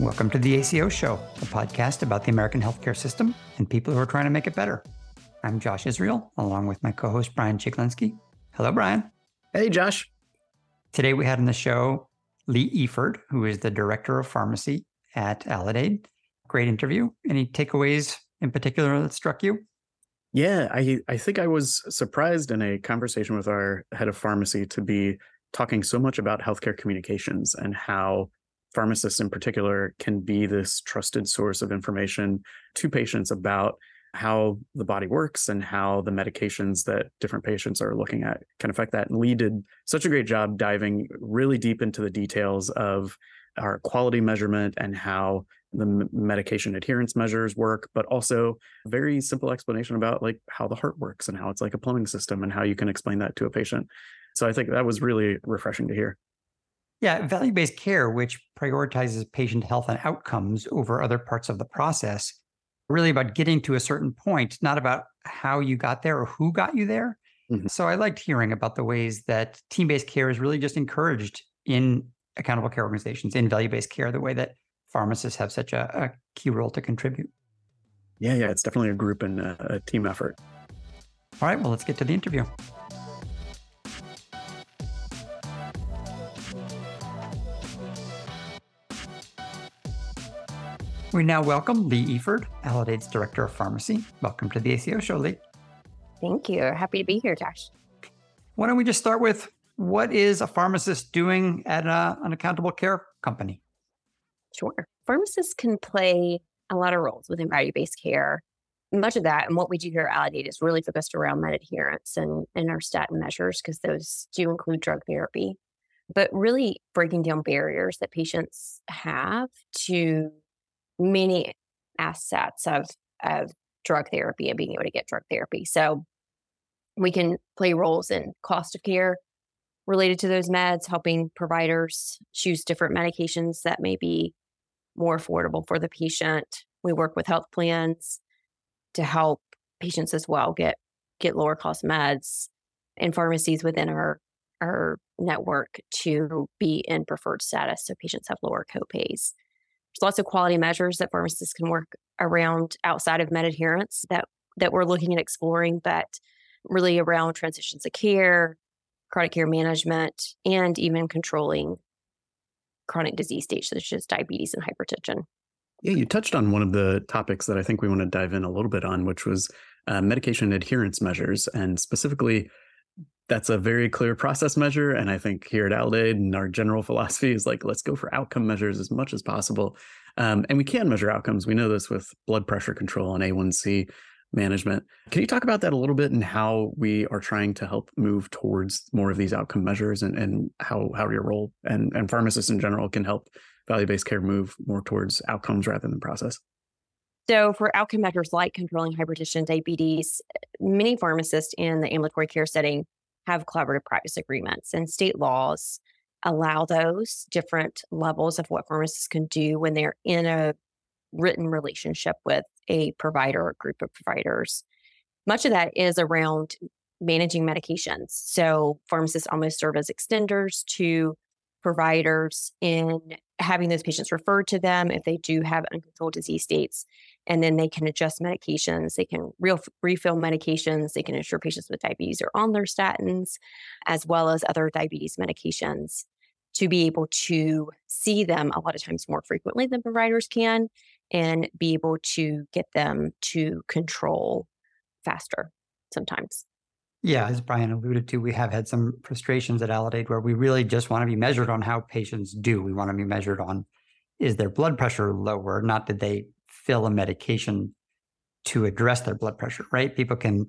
Welcome to the ACO Show, a podcast about the American healthcare system and people who are trying to make it better. I'm Josh Israel, along with my co host, Brian Chiglinski. Hello, Brian. Hey, Josh. Today we had on the show Leigh Efird, who is the director of pharmacy at Aledade. Great interview. Any takeaways in particular that struck you? Yeah, I, I think I was surprised in a conversation with our head of pharmacy to be talking so much about healthcare communications and how pharmacists in particular can be this trusted source of information to patients about how the body works and how the medications that different patients are looking at can affect that. And Leigh did such a great job diving really deep into the details of our quality measurement and how the medication adherence measures work, but also very simple explanation about like how the heart works and how it's like a plumbing system and how you can explain that to a patient. So I think that was really refreshing to hear. Yeah, value based care, which prioritizes patient health and outcomes over other parts of the process, really about getting to a certain point, not about how you got there or who got you there. Mm-hmm. So I liked hearing about the ways that team based care is really just encouraged in accountable care organizations, in value based care, the way that pharmacists have such a, a, key role to contribute. Yeah, yeah, it's definitely a group and a, a team effort. All right, well, let's get to the interview. We now welcome Leigh Efird, Aledade's Director of Pharmacy. Welcome to the ACO show, Leigh. Thank you. Happy to be here, Josh. Why don't we just start with what is a pharmacist doing at a, an accountable care company? Sure. Pharmacists can play a lot of roles within value based care. Much of that and what we do here at Aledade is really focused around med adherence and, and our statin measures because those do include drug therapy, but really breaking down barriers that patients have to many assets of of drug therapy and being able to get drug therapy. So we can play roles in cost of care related to those meds, helping providers choose different medications that may be more affordable for the patient. We work with health plans to help patients as well get get lower cost meds and pharmacies within our our network to be in preferred status so patients have lower copays. There's lots of quality measures that pharmacists can work around outside of med adherence that that we're looking at exploring, but really around transitions of care, chronic care management, and even controlling chronic disease states such as diabetes and hypertension. Yeah, you touched on one of the topics that I think we want to dive in a little bit on, which was uh, medication adherence measures, and specifically that's a very clear process measure. And I think here at Aledade and our general philosophy is like, let's go for outcome measures as much as possible. Um, and we can measure outcomes. We know this with blood pressure control and A1C management. Can you talk about that a little bit and how we are trying to help move towards more of these outcome measures and, and how, how your role and, and pharmacists in general can help value-based care move more towards outcomes rather than process? So, for outcome measures like controlling hypertension, diabetes, many pharmacists in the ambulatory care setting have collaborative practice agreements, and state laws allow those different levels of what pharmacists can do when they're in a written relationship with a provider or group of providers. Much of that is around managing medications. So, pharmacists almost serve as extenders to providers in having those patients referred to them if they do have uncontrolled disease states and then they can adjust medications they can real, refill medications they can ensure patients with diabetes are on their statins as well as other diabetes medications to be able to see them a lot of times more frequently than providers can and be able to get them to control faster sometimes yeah, as Brian alluded to, we have had some frustrations at Aledade where we really just want to be measured on how patients do. We want to be measured on is their blood pressure lower, not did they fill a medication to address their blood pressure, right? People can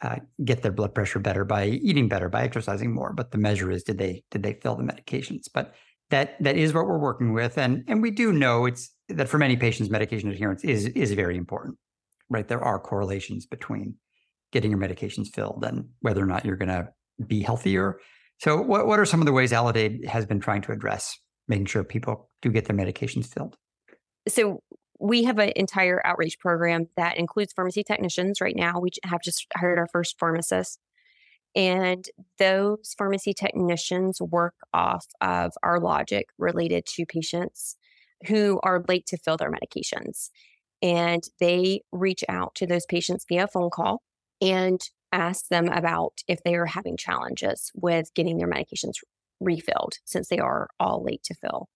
uh, get their blood pressure better by eating better, by exercising more, but the measure is did they did they fill the medications? But that that is what we're working with, and and we do know it's that for many patients, medication adherence is is very important, right? There are correlations between getting your medications filled and whether or not you're going to be healthier. So, what, what are some of the ways Aledade has been trying to address making sure people do get their medications filled? So, we have an entire outreach program that includes pharmacy technicians. Right now, we have just hired our first pharmacist. And those pharmacy technicians work off of our logic related to patients who are late to fill their medications. And they reach out to those patients via phone call and ask them about if they are having challenges with getting their medications refilled since they are all late to fill.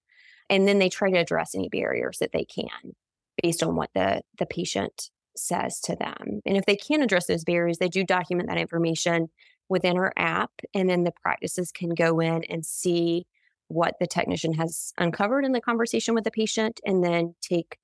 And then they try to address any barriers that they can based on what the, the patient says to them. And if they can address those barriers, they do document that information within our app. And then the practices can go in and see what the technician has uncovered in the conversation with the patient and then take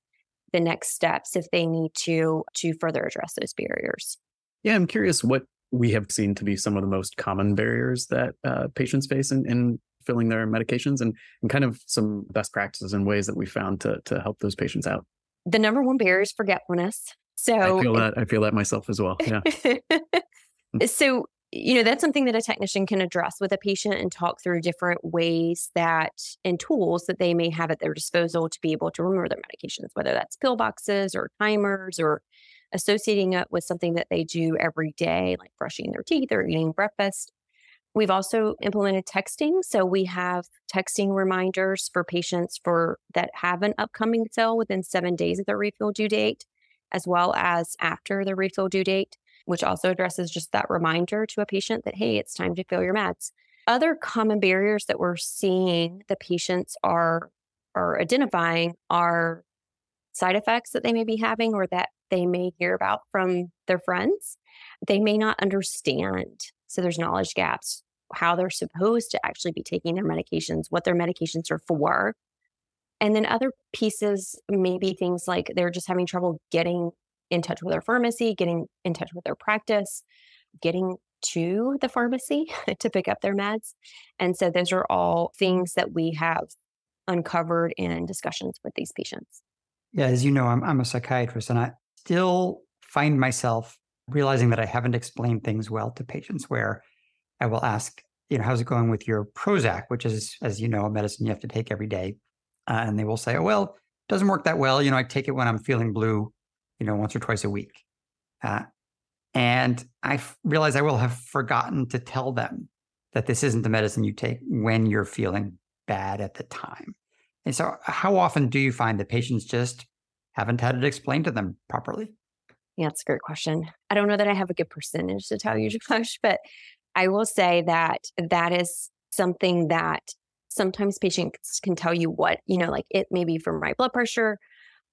the next steps if they need to to further address those barriers. Yeah, I'm curious what we have seen to be some of the most common barriers that uh, patients face in, in filling their medications and, and kind of some best practices and ways that we found to, to help those patients out. The number one barrier is forgetfulness. So I feel that I feel that myself as well. Yeah. so you know that's something that a technician can address with a patient and talk through different ways that and tools that they may have at their disposal to be able to remember their medications whether that's pill boxes or timers or associating it with something that they do every day like brushing their teeth or eating breakfast we've also implemented texting so we have texting reminders for patients for that have an upcoming fill within seven days of their refill due date as well as after the refill due date which also addresses just that reminder to a patient that, hey, it's time to fill your meds. Other common barriers that we're seeing the patients are are identifying are side effects that they may be having or that they may hear about from their friends. They may not understand. So there's knowledge gaps, how they're supposed to actually be taking their medications, what their medications are for. And then other pieces, maybe things like they're just having trouble getting in touch with their pharmacy, getting in touch with their practice, getting to the pharmacy to pick up their meds. And so those are all things that we have uncovered in discussions with these patients. Yeah, as you know, I'm, I'm a psychiatrist and I still find myself realizing that I haven't explained things well to patients where I will ask, you know, how's it going with your Prozac, which is, as you know, a medicine you have to take every day. Uh, and they will say, oh, well, it doesn't work that well. You know, I take it when I'm feeling blue you know, once or twice a week. Uh, and I f- realize I will have forgotten to tell them that this isn't the medicine you take when you're feeling bad at the time. And so, how often do you find that patients just haven't had it explained to them properly? Yeah, that's a great question. I don't know that I have a good percentage to tell you, Josh, but I will say that that is something that sometimes patients can tell you what, you know, like it may be from my blood pressure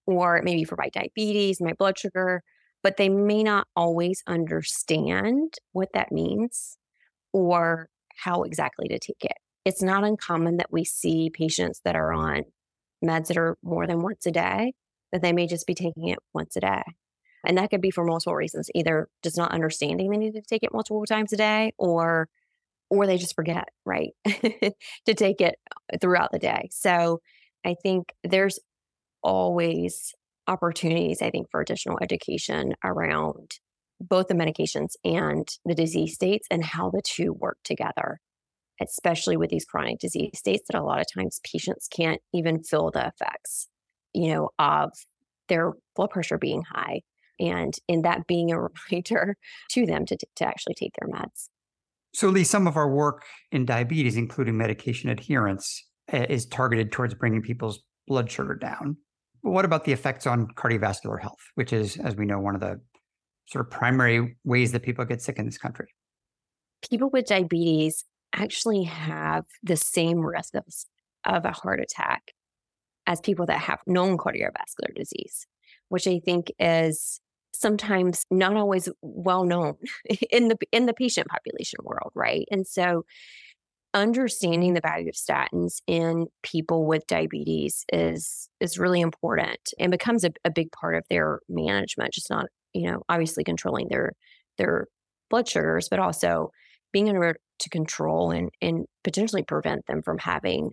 or maybe for my diabetes, my blood sugar, but they may not always understand what that means or how exactly to take it. It's not uncommon that we see patients that are on meds that are more than once a day, that they may just be taking it once a day. And that could be for multiple reasons, either just not understanding they need to take it multiple times a day or or they just forget, right? to take it uh, throughout the day. So I think there's always opportunities, I think, for additional education around both the medications and the disease states and how the two work together, especially with these chronic disease states that a lot of times patients can't even feel the effects, you know, of their blood pressure being high and in that being a reminder to them to, to actually take their meds. So, Leigh, some of our work in diabetes, including medication adherence, is targeted towards bringing people's blood sugar down. But what about the effects on cardiovascular health, which is, as we know, one of the sort of primary ways that people get sick in this country? People with diabetes actually have the same risk of, of a heart attack as people that have known cardiovascular disease, which I think is sometimes not always well known in the in the patient population world, right? And so understanding the value of statins in people with diabetes is is really important and becomes a, a big part of their management just not you know obviously controlling their their blood sugars but also being able to control and and potentially prevent them from having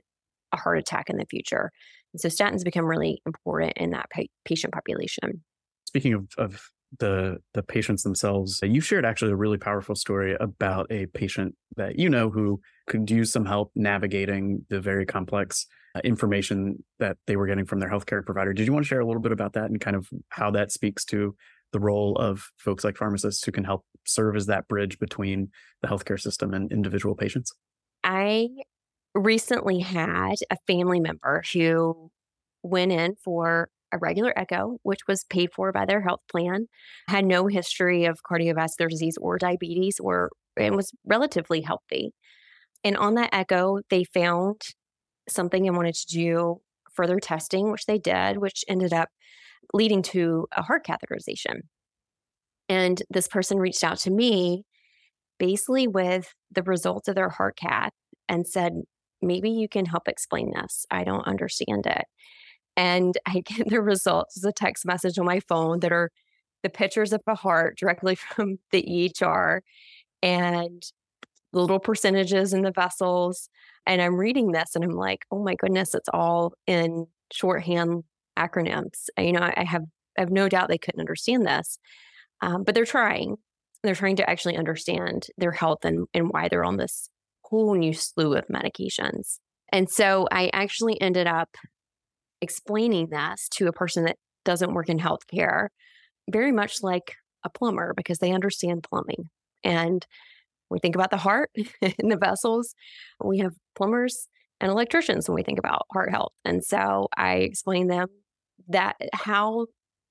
a heart attack in the future and so statins become really important in that pa- patient population speaking of, of the the patients themselves. You shared actually a really powerful story about a patient that you know who could use some help navigating the very complex uh, information that they were getting from their healthcare provider. Did you want to share a little bit about that and kind of how that speaks to the role of folks like pharmacists who can help serve as that bridge between the healthcare system and individual patients? I recently had a family member who went in for a regular echo, which was paid for by their health plan, had no history of cardiovascular disease or diabetes, or and was relatively healthy. And on that echo, they found something and wanted to do further testing, which they did, which ended up leading to a heart catheterization. And this person reached out to me basically with the results of their heart cath and said, maybe you can help explain this. I don't understand it. And I get the results as a text message on my phone that are the pictures of a heart directly from the EHR and little percentages in the vessels. And I'm reading this and I'm like, oh my goodness, it's all in shorthand acronyms. You know, I have I have no doubt they couldn't understand this, um, but they're trying. They're trying to actually understand their health and and why they're on this whole new slew of medications. And so I actually ended up explaining this to a person that doesn't work in healthcare, very much like a plumber because they understand plumbing. And we think about the heart and the vessels. We have plumbers and electricians when we think about heart health. And so I explain them that eh, how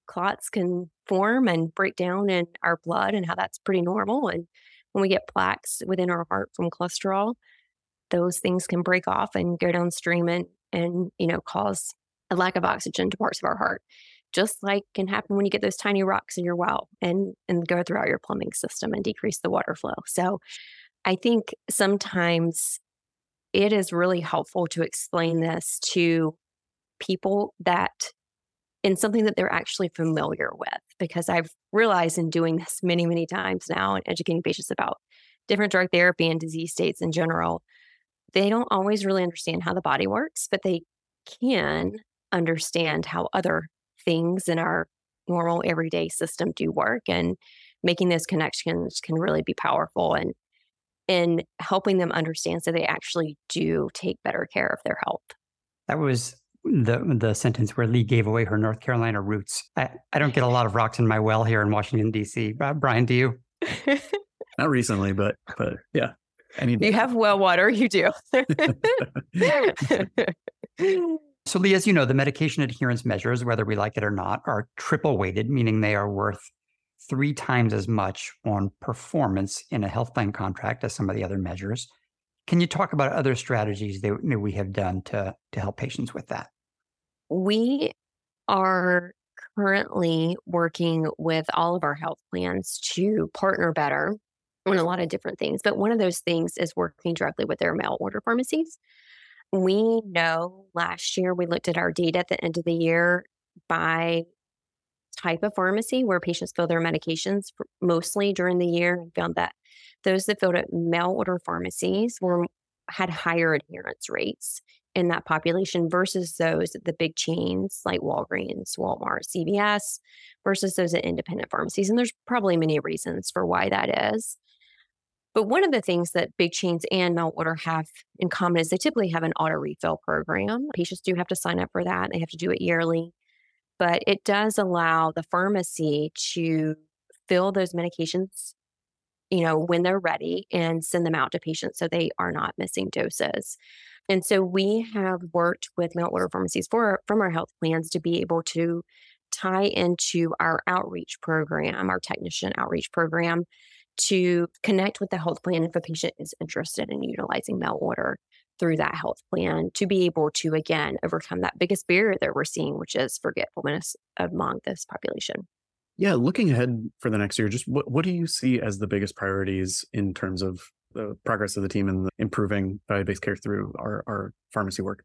clots can form and break down in our blood and how that's pretty normal. And when we get plaques within our heart from cholesterol, those things can break off and go downstream and, and you know, cause a lack of oxygen to parts of our heart. Just like can happen when you get those tiny rocks in your well and and go throughout your plumbing system and decrease the water flow. So I think sometimes it is really helpful to explain this to people that in something that they're actually familiar with because I've realized in doing this many, many times now and educating patients about different drug therapy and disease states in general, they don't always really understand how the body works, but they can understand how other things in our normal everyday system do work and making those connections can really be powerful and in helping them understand so they actually do take better care of their health. That was the the sentence where Leigh gave away her North Carolina roots. I, I don't get a lot of rocks in my well here in Washington D.C. Uh, Brian, do you? Not recently, but but yeah. Any you have well water, you do. so, Leigh, as you know, the medication adherence measures, whether we like it or not, are triple weighted, meaning they are worth three times as much on performance in a health plan contract as some of the other measures. Can you talk about other strategies that we have done to, to help patients with that? We are currently working with all of our health plans to partner better on a lot of different things. But one of those things is working directly with their mail order pharmacies. We know last year we looked at our data at the end of the year by type of pharmacy where patients fill their medications mostly during the year and found that those that filled at mail order pharmacies were had higher adherence rates in that population versus those at the big chains like Walgreens, Walmart, CVS versus those at independent pharmacies. And there's probably many reasons for why that is. But one of the things that big chains and mail order have in common is they typically have an auto refill program. Patients do have to sign up for that. They have to do it yearly but it does allow the pharmacy to fill those medications you know when they're ready and send them out to patients so they are not missing doses and so we have worked with mail order pharmacies for from our health plans to be able to tie into our outreach program our technician outreach program to connect with the health plan if a patient is interested in utilizing mail order through that health plan to be able to again overcome that biggest barrier that we're seeing, which is forgetfulness among this population. Yeah, looking ahead for the next year, just what, what do you see as the biggest priorities in terms of the progress of the team and improving value-based care through our, our pharmacy work?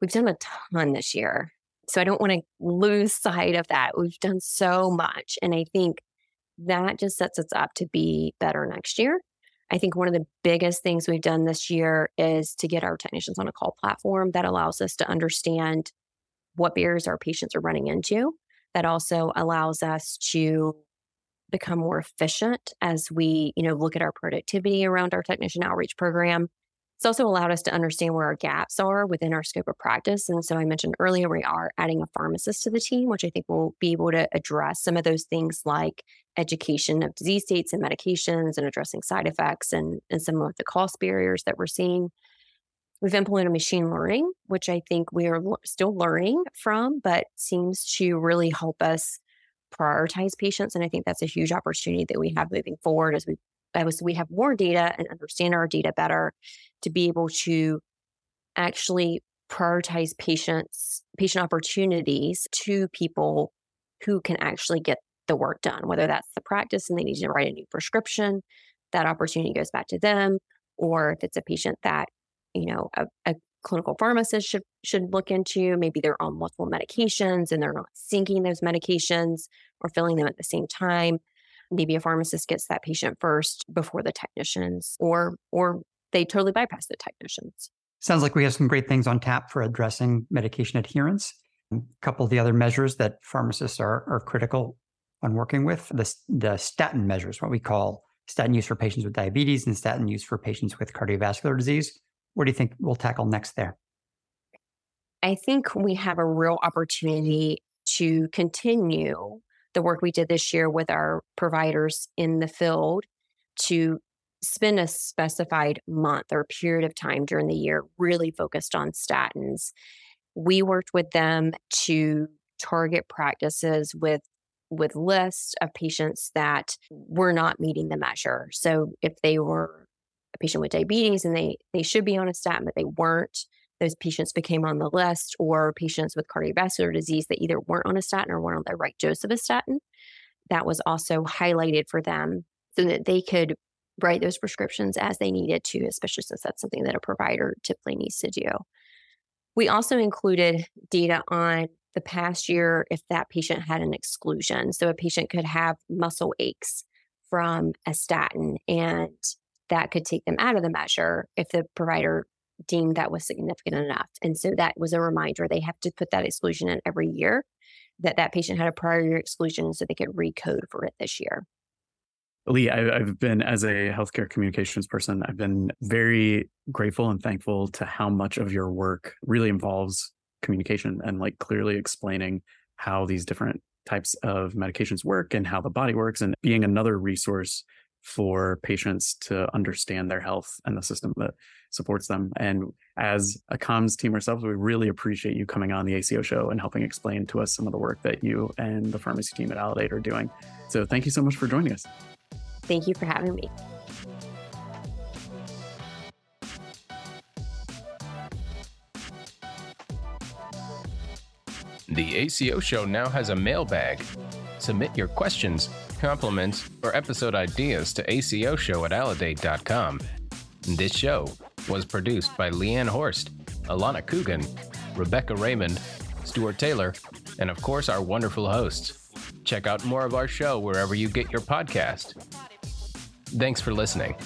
We've done a ton this year. So I don't want to lose sight of that. We've done so much. And I think that just sets us up to be better next year. I think one of the biggest things we've done this year is to get our technicians on a call platform that allows us to understand what barriers our patients are running into. That also allows us to become more efficient as we, you know, look at our productivity around our technician outreach program it's also allowed us to understand where our gaps are within our scope of practice. And so I mentioned earlier, we are adding a pharmacist to the team, which I think will be able to address some of those things like education of disease states and medications and addressing side effects and, and some of the cost barriers that we're seeing. We've implemented machine learning, which I think we are still learning from, but seems to really help us prioritize patients. And I think that's a huge opportunity that we have moving forward as we as we have more data and understand our data better to be able to actually prioritize patients patient opportunities to people who can actually get the work done whether that's the practice and they need to write a new prescription that opportunity goes back to them or if it's a patient that you know a, a clinical pharmacist should should look into maybe they're on multiple medications and they're not syncing those medications or filling them at the same time maybe a pharmacist gets that patient first before the technicians or or they totally bypass the technicians. Sounds like we have some great things on tap for addressing medication adherence. A couple of the other measures that pharmacists are, are critical on working with the, the statin measures what we call statin use for patients with diabetes and statin use for patients with cardiovascular disease. What do you think we'll tackle next there? I think we have a real opportunity to continue the work we did this year with our providers in the field to spend a specified month or period of time during the year really focused on statins. We worked with them to target practices with with lists of patients that were not meeting the measure. So if they were a patient with diabetes and they they should be on a statin but they weren't, those patients became on the list, or patients with cardiovascular disease that either weren't on a statin or weren't on the right dose of a statin. That was also highlighted for them so that they could write those prescriptions as they needed to, especially since that's something that a provider typically needs to do. We also included data on the past year if that patient had an exclusion. So a patient could have muscle aches from a statin and that could take them out of the measure if the provider deemed that was significant enough. And so that was a reminder they have to put that exclusion in every year that that patient had a prior year exclusion so they could recode for it this year. Leigh, I, have been, as a healthcare communications person, I've been very grateful and thankful to how much of your work really involves communication and like clearly explaining how these different types of medications work and how the body works and being another resource for patients to understand their health and the system that supports them. And as a comms team ourselves, we really appreciate you coming on the ACO show and helping explain to us some of the work that you and the pharmacy team at Aledade are doing. So thank you so much for joining us. Thank you for having me. The ACO show now has a mailbag. Submit your questions compliments, or episode ideas to acoshow at aledade.com. This show was produced by Leanne Horst, Alana Coogan, Rebecca Raymond, Stuart Taylor, and of course our wonderful hosts. Check out more of our show wherever you get your podcast. Thanks for listening.